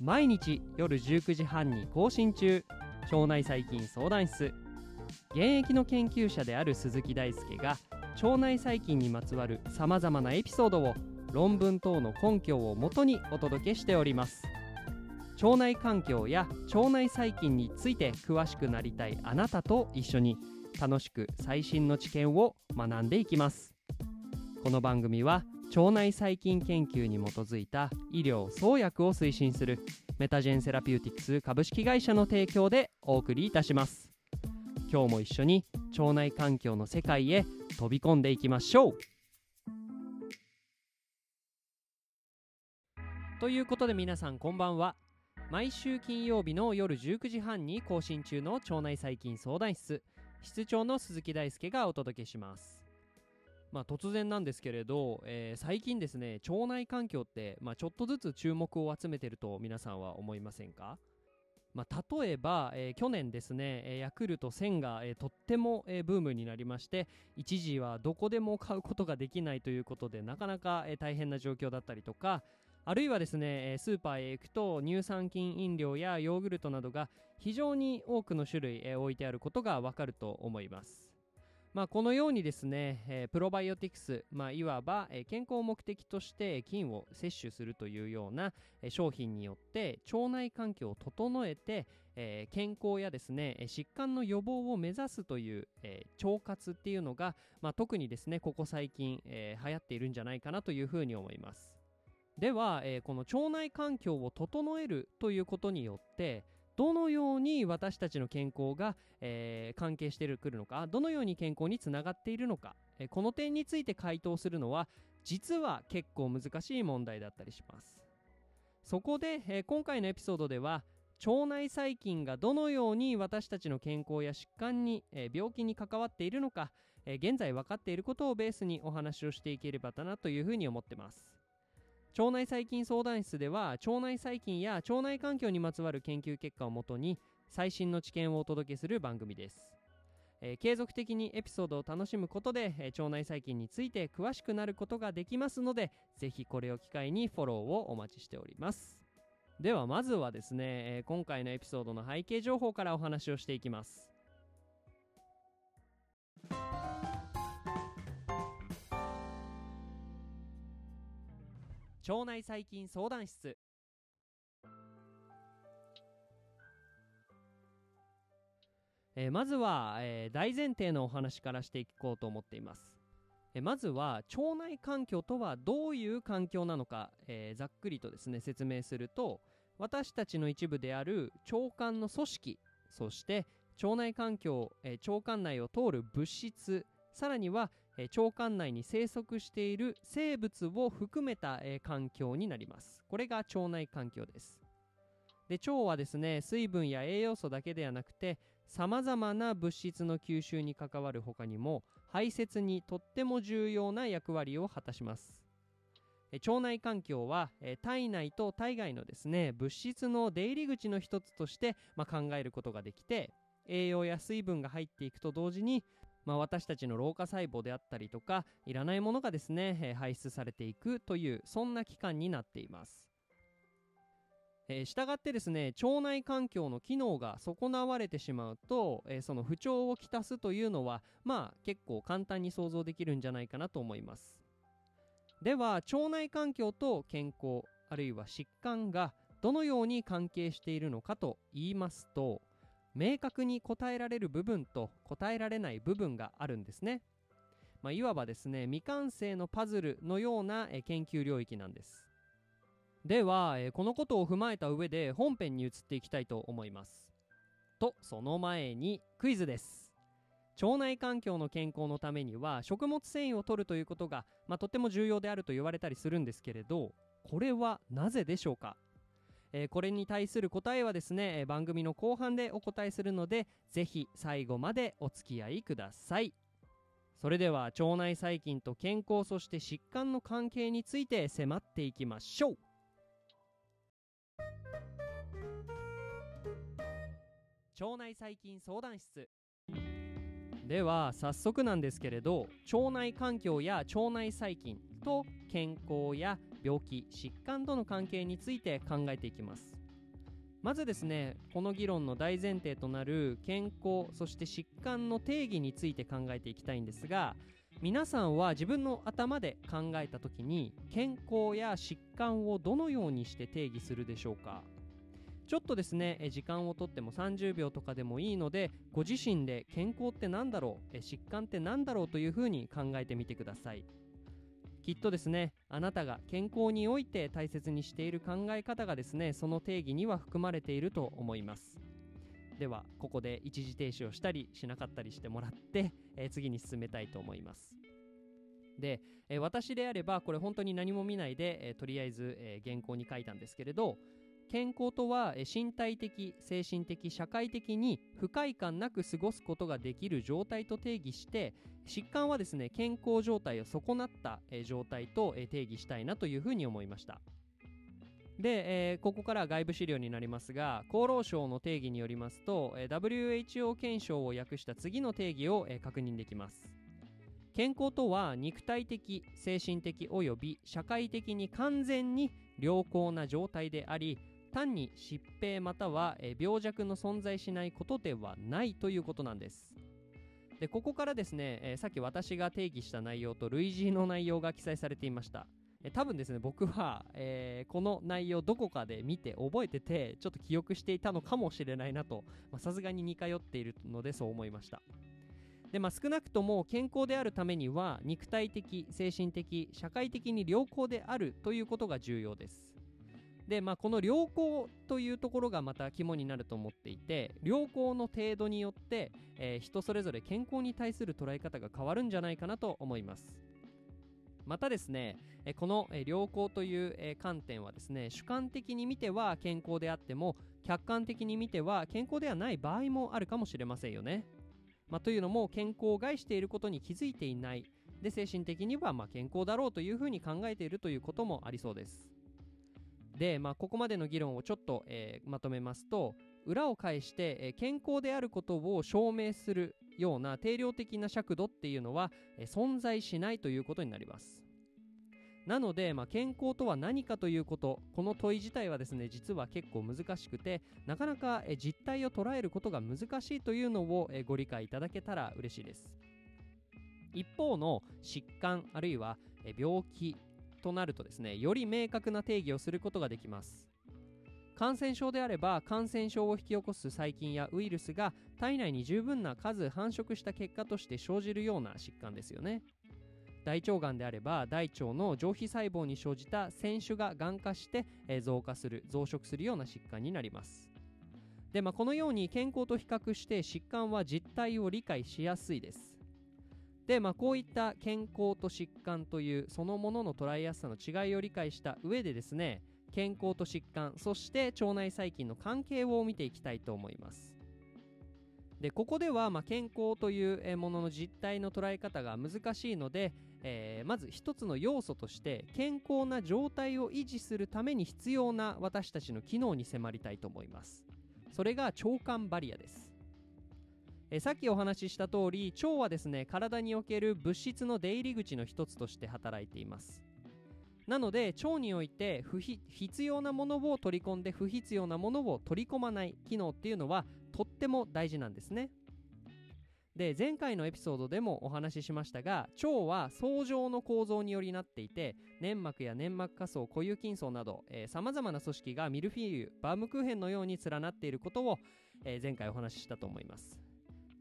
毎日夜19時半に更新中。腸内細菌相談室。現役の研究者である鈴木大輔が腸内細菌にまつわるさまざまなエピソードを論文等の根拠をもとにお届けしております。腸内環境や腸内細菌について詳しくなりたいあなたと一緒に楽しく最新の知見を学んでいきます。この番組は腸内細菌研究に基づいた医療創薬を推進するメタジェンセラピューティクス株式会社の提供でお送りいたします。今日も一緒に腸内環境の世界へ飛び込んでいきましょう。ということで皆さんこんばんは。毎週金曜日の夜19時半に更新中の腸内細菌相談室。室長の鈴木大輔がお届けします。まあ、突然なんですけれど、えー、最近ですね腸内環境って、まあ、ちょっとずつ注目を集めてると皆さんは思いませんか？まあ、例えば、えー、去年ですね、え、ヤクルト1000が、えー、とっても、えー、ブームになりまして一時はどこでも買うことができないということでなかなか、えー、大変な状況だったりとかあるいはですねスーパーへ行くと乳酸菌飲料やヨーグルトなどが非常に多くの種類、え、置いてあることがわかると思います。まあ、このようにですね、えー、プロバイオティクス、まあ、いわば、えー、健康を目的として菌を摂取するというような、えー、商品によって腸内環境を整えて、えー、健康やですね疾患の予防を目指すという、えー、腸活っていうのが、まあ、特にですねここ最近、えー、流行っているんじゃないかなというふうに思います。では、えー、この腸内環境を整えるということによってどのように私たちの健康が、えー、関係してくるのかどのように健康につながっているのか、えー、この点について回答するのは実は結構難しい問題だったりします。そこで、えー、今回のエピソードでは腸内細菌がどのように私たちの健康や疾患に、え病気に関わっているのか、え現在分かっていることをベースにお話をしていければだなというふうに思ってます。腸内細菌相談室では腸内細菌や腸内環境にまつわる研究結果をもとに最新の知見をお届けする番組です、えー、継続的にエピソードを楽しむことで、えー、腸内細菌について詳しくなることができますのでぜひこれを機会にフォローをお待ちしております。ではまずはですね、えー、今回のエピソードの背景情報からお話をしていきます。腸内細菌相談室。えー、まずは、えー、大前提のお話からしていこうと思っています、えー、まずは腸内環境とはどういう環境なのか、えざっくりとですね説明すると私たちの一部である腸管の組織そして腸内環境、え腸管内を通る物質さらにはえ腸管内に生息している生物を含めた、え環境になります。これが腸内環境です。で腸はですね水分や栄養素だけではなくてさまざまな物質の吸収に関わる他にも排泄にとっても重要な役割を果たします。腸内環境は体内と体外のですね物質の出入り口の一つとして、まあ、考えることができて栄養や水分が入っていくと同時にまあ、私たちの老化細胞であったりとかいらないものがですね、排出されていくというそんな期間になっています。えー、したがってですね腸内環境の機能が損なわれてしまうと、えー、その不調をきたすというのはまあ結構簡単に想像できるんじゃないかなと思いますでは腸内環境と健康あるいは疾患がどのように関係しているのかと言いますと明確に答えられる部分と答えられない部分があるんですね。まあ、いわばですね未完成のパズルのような研究領域なんです。ではこのことを踏まえた上で本編に移っていきたいと思います。とその前にクイズです。腸内環境の健康のためには食物繊維を摂るということが、まあ、とっても重要であると言われたりするんですけれどこれはなぜでしょうか？えー、これに対する答えはですね番組の後半でお答えするのでぜひ最後までお付き合いください。それでは腸内細菌と健康そして疾患の関係について迫っていきましょう。腸内細菌相談室。では早速なんですけれど腸内環境や腸内細菌と健康や病気疾患との関係について考えていきます。まずですねこの議論の大前提となる健康そして疾患の定義について考えていきたいんですが皆さんは自分の頭で考えた時に健康や疾患をどのようにして定義するでしょうか。ちょっとですね時間をとっても30秒とかでもいいのでご自身で健康って何だろう疾患って何だろうというふうに考えてみてください。きっとですねあなたが健康において大切にしている考え方がですねその定義には含まれていると思います。ではここで一時停止をしたりしなかったりしてもらって、えー、次に進めたいと思います。で、えー、私であればこれ本当に何も見ないで、えー、とりあえず、え原稿に書いたんですけれど健康とは身体的精神的社会的に不快感なく過ごすことができる状態と定義して疾患はですね健康状態を損なった状態と定義したいなというふうに思いました。で、えー、ここから外部資料になりますが厚労省の定義によりますと WHO 検証を訳した次の定義を、え、確認できます。健康とは肉体的精神的および社会的に完全に良好な状態であり単に疾病または病弱の存在しないことではないということなんです。でここからですね、え、さっき私が定義した内容と類似の内容が記載されていました、え、多分ですね僕は、えー、この内容どこかで見て覚えててちょっと記憶していたのかもしれないなとさすがに似通っているのでそう思いました。でまあ、少なくとも健康であるためには肉体的精神的社会的に良好であるということが重要です。で、まあ、この良好というところがまた肝になると思っていて良好の程度によって、えー、人それぞれ健康に対する捉え方が変わるんじゃないかなと思います。またですねこの良好という観点はですね主観的に見ては健康であっても客観的に見ては健康ではない場合もあるかもしれませんよね、まあ、というのも健康を害していることに気づいていない。で精神的にはま健康だろうというふうに考えているということもありそうです。で、まあ、ここまでの議論をちょっと、えー、まとめますと裏を返して、えー、健康であることを証明するような定量的な尺度っていうのは、えー、存在しないということになります。なので、まあ、健康とは何かということこの問い自体はですね実は結構難しくてなかなか、え実態を捉えることが難しいというのを、えご理解いただけたら嬉しいです。一方の疾患あるいは、病気となるとですねより明確な定義をすることができます。感染症であれば感染症を引き起こす細菌やウイルスが体内に十分な数繁殖した結果として生じるような疾患ですよね。大腸がんであれば大腸の上皮細胞に生じた腺種ががん化して増加する増殖するような疾患になります。で、まあ、このように健康と比較して疾患は実態を理解しやすいです。で、まあ、こういった健康と疾患というそのものの捉えやすさの違いを理解した上でですね健康と疾患そして腸内細菌の関係を見ていきたいと思います。でここでは、まあ、健康というものの実態の捉え方が難しいので、えー、まず一つの要素として健康な状態を維持するために必要な私たちの機能に迫りたいと思います。それが腸管バリアです。えさっきお話しした通り腸はですね体における物質の出入り口の一つとして働いています。なので腸において不必要なものを取り込んで不必要なものを取り込まない機能っていうのはとっても大事なんですね。で前回のエピソードでもお話ししましたが腸は層状の構造によりなっていて粘膜や粘膜下層固有筋層などさまざまな組織がミルフィーユバームクーヘンのように連なっていることを、えー、前回お話ししたと思います。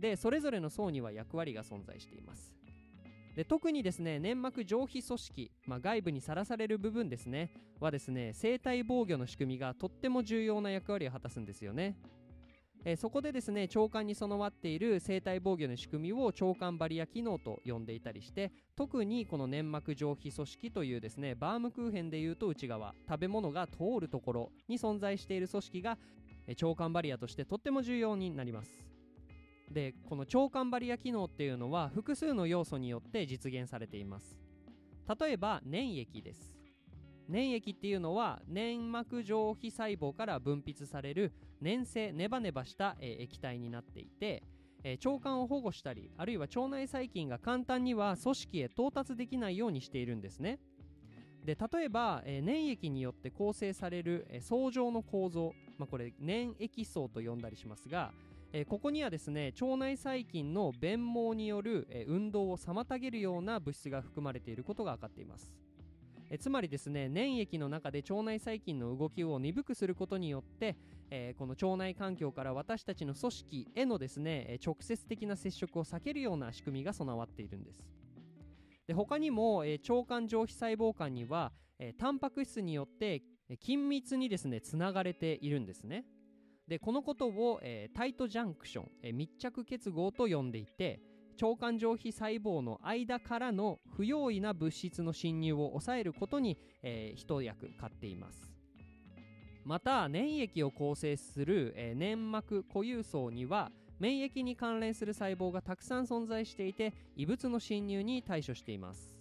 でそれぞれの層には役割が存在しています。で特にですね粘膜上皮組織、まあ、外部にさらされる部分ですねはですね生体防御の仕組みがとっても重要な役割を果たすんですよね。えそこでですね腸管に備わっている生体防御の仕組みを腸管バリア機能と呼んでいたりして特にこの粘膜上皮組織というですねバームクーヘンでいうと内側食べ物が通るところに存在している組織が腸管バリアとしてとっても重要になります。でこの腸管バリア機能っていうのは複数の要素によって実現されています。例えば粘液です。粘液っていうのは粘膜上皮細胞から分泌される粘性ネバネバした、え、液体になっていて、え、腸管を保護したりあるいは腸内細菌が簡単には組織へ到達できないようにしているんですね。で例えば、え、粘液によって構成される、え層状の構造、まあ、これ粘液層と呼んだりしますが、えここにはですね腸内細菌の便毛による、え運動を妨げるような物質が含まれていることが分かっています。えつまりですね粘液の中で腸内細菌の動きを鈍くすることによって、えー、この腸内環境から私たちの組織へのですね直接的な接触を避けるような仕組みが備わっているんです。で他にも、えー、腸管上皮細胞間には、えー、タンパク質によって緊密にですねつながれているんですね。でこのことを、えー、タイトジャンクション、えー、密着結合と呼んでいて腸管上皮細胞の間からの不用意な物質の侵入を抑えることに、えー、一役買っています。また粘液を構成する、えー、粘膜固有層には免疫に関連する細胞がたくさん存在していて異物の侵入に対処しています。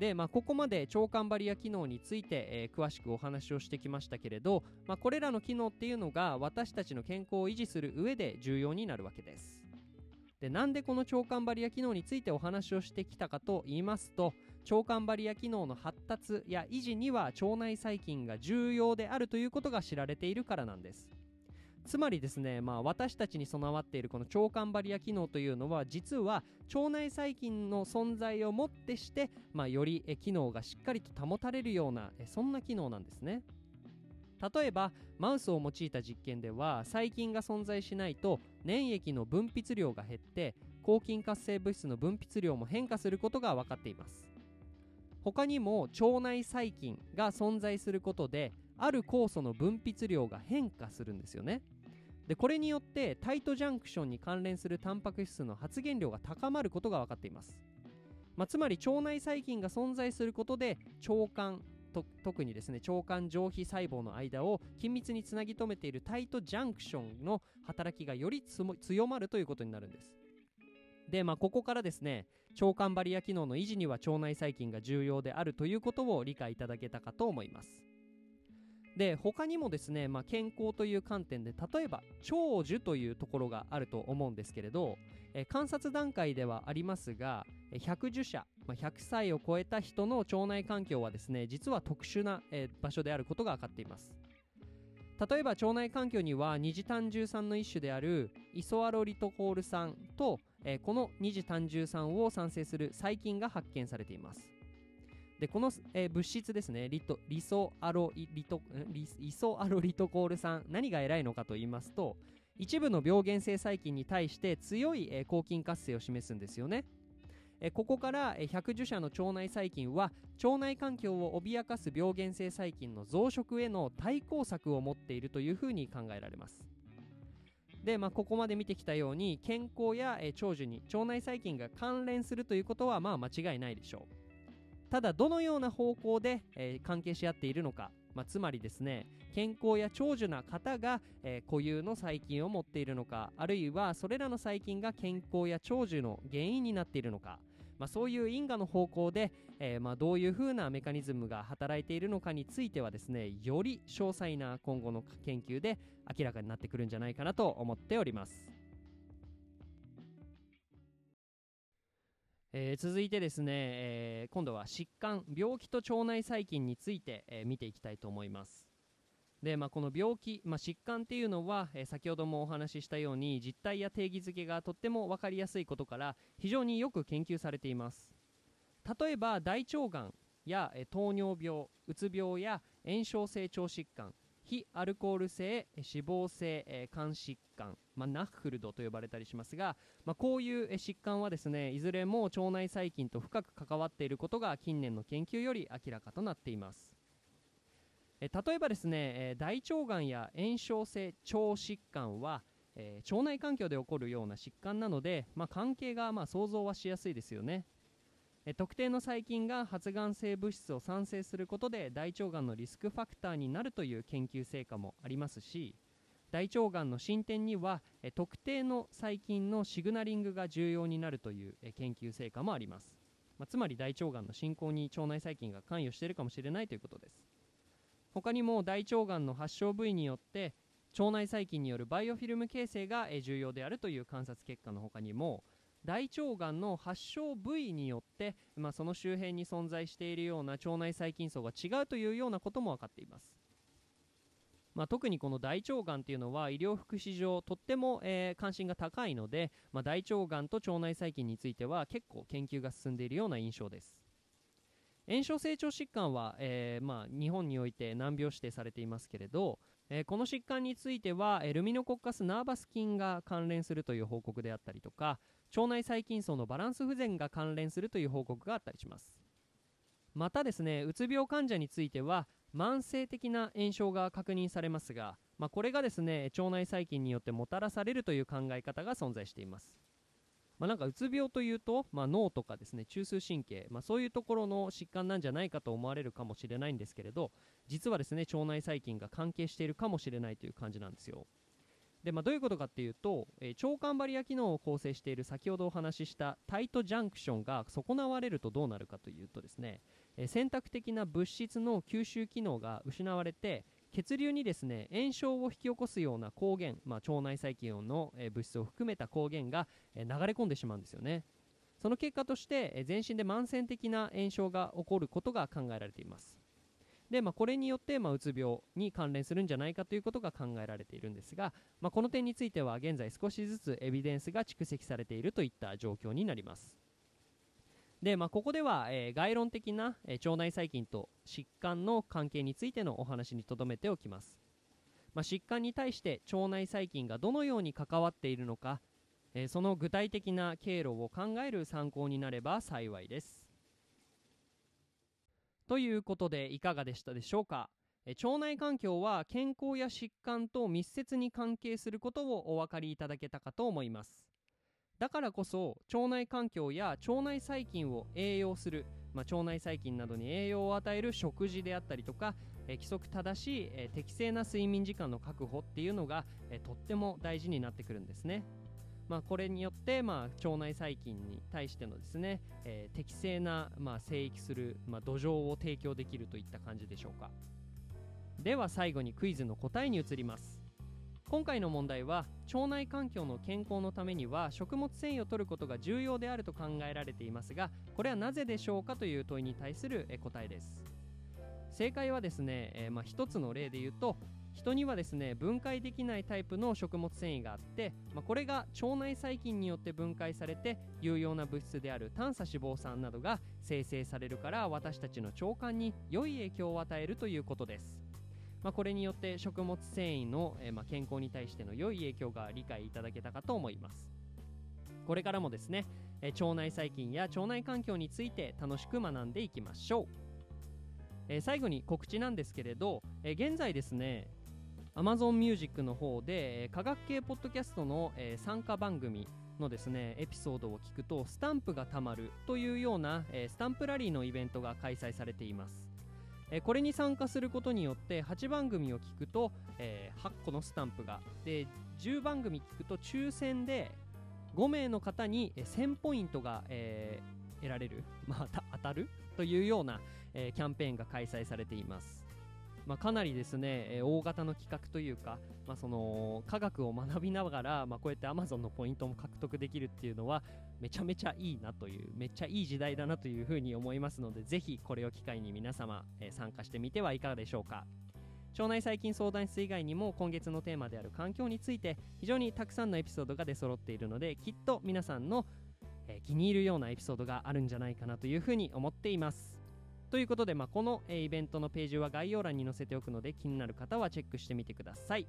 で、まあ、ここまで腸管バリア機能について、えー、詳しくお話をしてきましたけれど、まあ、これらの機能っていうのが私たちの健康を維持する上で重要になるわけです。でなんでこの腸管バリア機能についてお話をしてきたかと言いますと腸管バリア機能の発達や維持には腸内細菌が重要であるということが知られているからなんです。つまりですね、まあ、私たちに備わっているこの腸管バリア機能というのは実は腸内細菌の存在をもってして、まあ、より機能がしっかりと保たれるようなそんな機能なんですね。例えばマウスを用いた実験では細菌が存在しないと粘液の分泌量が減って抗菌活性物質の分泌量も変化することが分かっています。他にも腸内細菌が存在することである酵素の分泌量が変化するんですよね。でこれによってタイトジャンクションに関連するタンパク質の発現量が高まることが分かっています、まあ、つまり腸内細菌が存在することで腸管と特にですね腸管上皮細胞の間を緊密につなぎ止めているタイトジャンクションの働きがより強まるということになるんです。でまあここからですね腸管バリア機能の維持には腸内細菌が重要であるということを理解いただけたかと思います。で他にもですね、まあ、健康という観点で例えば長寿というところがあると思うんですけれど、え観察段階ではありますが百寿者、まあ、100歳を超えた人の腸内環境はですね実は特殊な、えー、場所であることが分かっています。例えば腸内環境には二次単重酸の一種であるイソアロリトコール酸と、えー、この二次単重酸を産生する細菌が発見されています。でこの、えー、物質ですね。リトリソアロリトリイソアロリトコール酸何が偉いのかと言いますと一部の病原性細菌に対して強い、えー、抗菌活性を示すんですよね。えここから百樹者の腸内細菌は腸内環境を脅かす病原性細菌の増殖への対抗策を持っているというふうに考えられます。で、まあ、ここまで見てきたように健康や、長寿に腸内細菌が関連するということはまあ間違いないでしょう。ただどのような方向で、えー、関係し合っているのか、まあ、つまりですね健康や長寿な方が、えー、固有の細菌を持っているのかあるいはそれらの細菌が健康や長寿の原因になっているのかまあ、そういう因果の方向で、えー、まあどういうふうなメカニズムが働いているのかについてはですねより詳細な今後の研究で明らかになってくるんじゃないかなと思っております。えー、続いてですね、えー、今度は疾患病気と腸内細菌について、えー、見ていきたいと思います。で、まあ、この病気、まあ、疾患っていうのは、え、先ほどもお話ししたように実態や定義づけがとっても分かりやすいことから非常によく研究されています。例えば大腸がんや、え、糖尿病うつ病や炎症性腸疾患。非アルコール性脂肪性、えー、肝疾患、まあ、ナッフルドと呼ばれたりしますが、まあ、こういう、疾患はですねいずれも腸内細菌と深く関わっていることが近年の研究より明らかとなっています。え例えばですね、え大腸がんや炎症性腸疾患は、え腸内環境で起こるような疾患なので、まあ、関係がま想像はしやすいですよね、え特定の細菌が発がん性物質を産生することで大腸がんのリスクファクターになるという研究成果もありますし大腸がんの進展には特定の細菌のシグナリングが重要になるという研究成果もあります、まあ、つまり大腸がんの進行に腸内細菌が関与しているかもしれないということです。他にも大腸がんの発症部位によって腸内細菌によるバイオフィルム形成が重要であるという観察結果の他にも大腸がんの発症部位によって、まあ、その周辺に存在しているような腸内細菌層が違うというようなことも分かっています。まあ、特にこの大腸がんっていうのは医療福祉上とっても、えー、関心が高いので、まあ、大腸がんと腸内細菌については結構研究が進んでいるような印象です。炎症成長疾患は、えー、まあ、日本において難病指定されていますけれど、えー、この疾患についてはルミノコッカスナーバス菌が関連するという報告であったりとか腸内細菌層のバランス不全が関連するという報告があったりします。またですねうつ病患者については慢性的な炎症が確認されますが、まあ、これがですね腸内細菌によってもたらされるという考え方が存在しています、まあ、なんかうつ病というと、まあ、脳とかですね中枢神経、ま、そういうところの疾患なんじゃないかと思われるかもしれないんですけれど実はですね腸内細菌が関係しているかもしれないという感じなんですよ。で、まあ、どういうことかっていうと、えー、腸管バリア機能を構成している先ほどお話ししたタイトジャンクションが損なわれるとどうなるかというとですね、えー、選択的な物質の吸収機能が失われて血流にですね炎症を引き起こすような抗原、まあ、腸内細菌の、えー、物質を含めた抗原が、え流れ込んでしまうんですよね。その結果として、え全身で慢性的な炎症が起こることが考えられています。で、まあ、これによって、まあ、うつ病に関連するんじゃないかということが考えられているんですが、まあ、この点については現在少しずつエビデンスが蓄積されているといった状況になります。で、まあ、ここでは、えー、概論的な、えー、腸内細菌と疾患の関係についてのお話にとどめておきます、まあ、疾患に対して腸内細菌がどのように関わっているのか、えー、その具体的な経路を考える参考になれば幸いです。ということでいかがでしたでしょうか？腸内環境は健康や疾患と密接に関係することをお分かりいただけたかと思います。だからこそ腸内環境や腸内細菌を栄養する、まあ、腸内細菌などに栄養を与える食事であったりとか、え規則正しい、え適正な睡眠時間の確保っていうのが、えとっても大事になってくるんですね。まあ、これによって、まあ、腸内細菌に対してのですね、えー、適正な、まあ、生育する、まあ、土壌を提供できるといった感じでしょうか。では最後にクイズの答えに移ります。今回の問題は腸内環境の健康のためには食物繊維を摂ることが重要であると考えられていますがこれはなぜでしょうかという問いに対する答えです。正解はですね、えー、まあ、一つの例で言うと人にはですね分解できないタイプの食物繊維があって、まあ、これが腸内細菌によって分解されて有用な物質である短鎖脂肪酸などが生成されるから私たちの腸管に良い影響を与えるということです、まあ、これによって食物繊維の、えー、まあ、健康に対しての良い影響が理解いただけたかと思います。これからもですね、えー、腸内細菌や腸内環境について楽しく学んでいきましょう。え、最後に告知なんですけれど、え、現在ですね Amazon Music の方で、えー、科学系ポッドキャストの、えー、参加番組のですねエピソードを聞くとスタンプがたまるというような、えー、スタンプラリーのイベントが開催されています、えー、これに参加することによって8番組を聞くと、えー、8個のスタンプが。で10番組聞くと抽選で5名の方に1000ポイントが、えー、得られる、まあ、当たる？というような、えー、キャンペーンが開催されています。まあ、かなりですね、えー、大型の企画というか、まあ、その科学を学びながら、まあ、こうやって Amazon のポイントも獲得できるっていうのはめちゃめちゃいいなというめっちゃいい時代だなというふうに思いますのでぜひこれを機会に皆様、えー、参加してみてはいかがでしょうか。腸内細菌相談室以外にも今月のテーマである環境について非常にたくさんのエピソードが出揃っているのできっと皆さんの、えー、気に入るようなエピソードがあるんじゃないかなというふうに思っています。ということで、まあ、この、えー、イベントのページは概要欄に載せておくので気になる方はチェックしてみてください。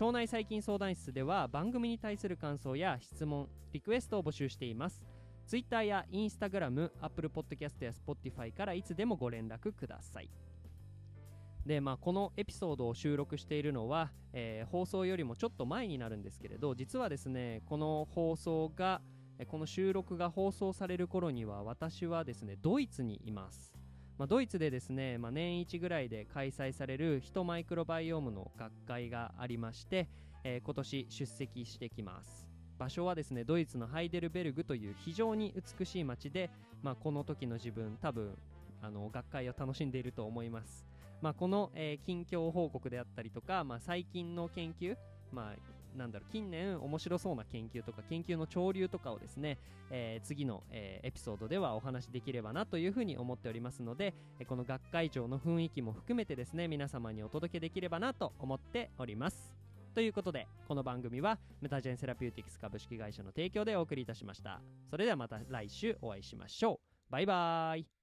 腸内細菌相談室では番組に対する感想や質問リクエストを募集しています。Twitter や Instagram、Apple Podcast や Spotify からいつでもご連絡ください。でまあ、このエピソードを収録しているのは、えー、放送よりもちょっと前になるんですけれど実はですねこの放送がこの収録が放送される頃には私はですねドイツにいます。まあ、ドイツでですね、まあ、年一ぐらいで開催されるヒトマイクロバイオームの学会がありまして、えー、今年出席してきます。場所はですねドイツのハイデルベルグという非常に美しい街で、まあ、この時の自分多分あの学会を楽しんでいると思います、まあ、この、えー、近況報告であったりとか、まあ、最近の研究、まあ、なんだろう近年面白そうな研究とか研究の潮流とかをですね、えー、次の、えー、エピソードではお話しできればなというふうに思っておりますので、えこの学会長の雰囲気も含めてですね皆様にお届けできればなと思っております。ということでこの番組はメタジェンセラピューティクス株式会社の提供でお送りいたしました。それではまた来週お会いしましょう。バイバーイ。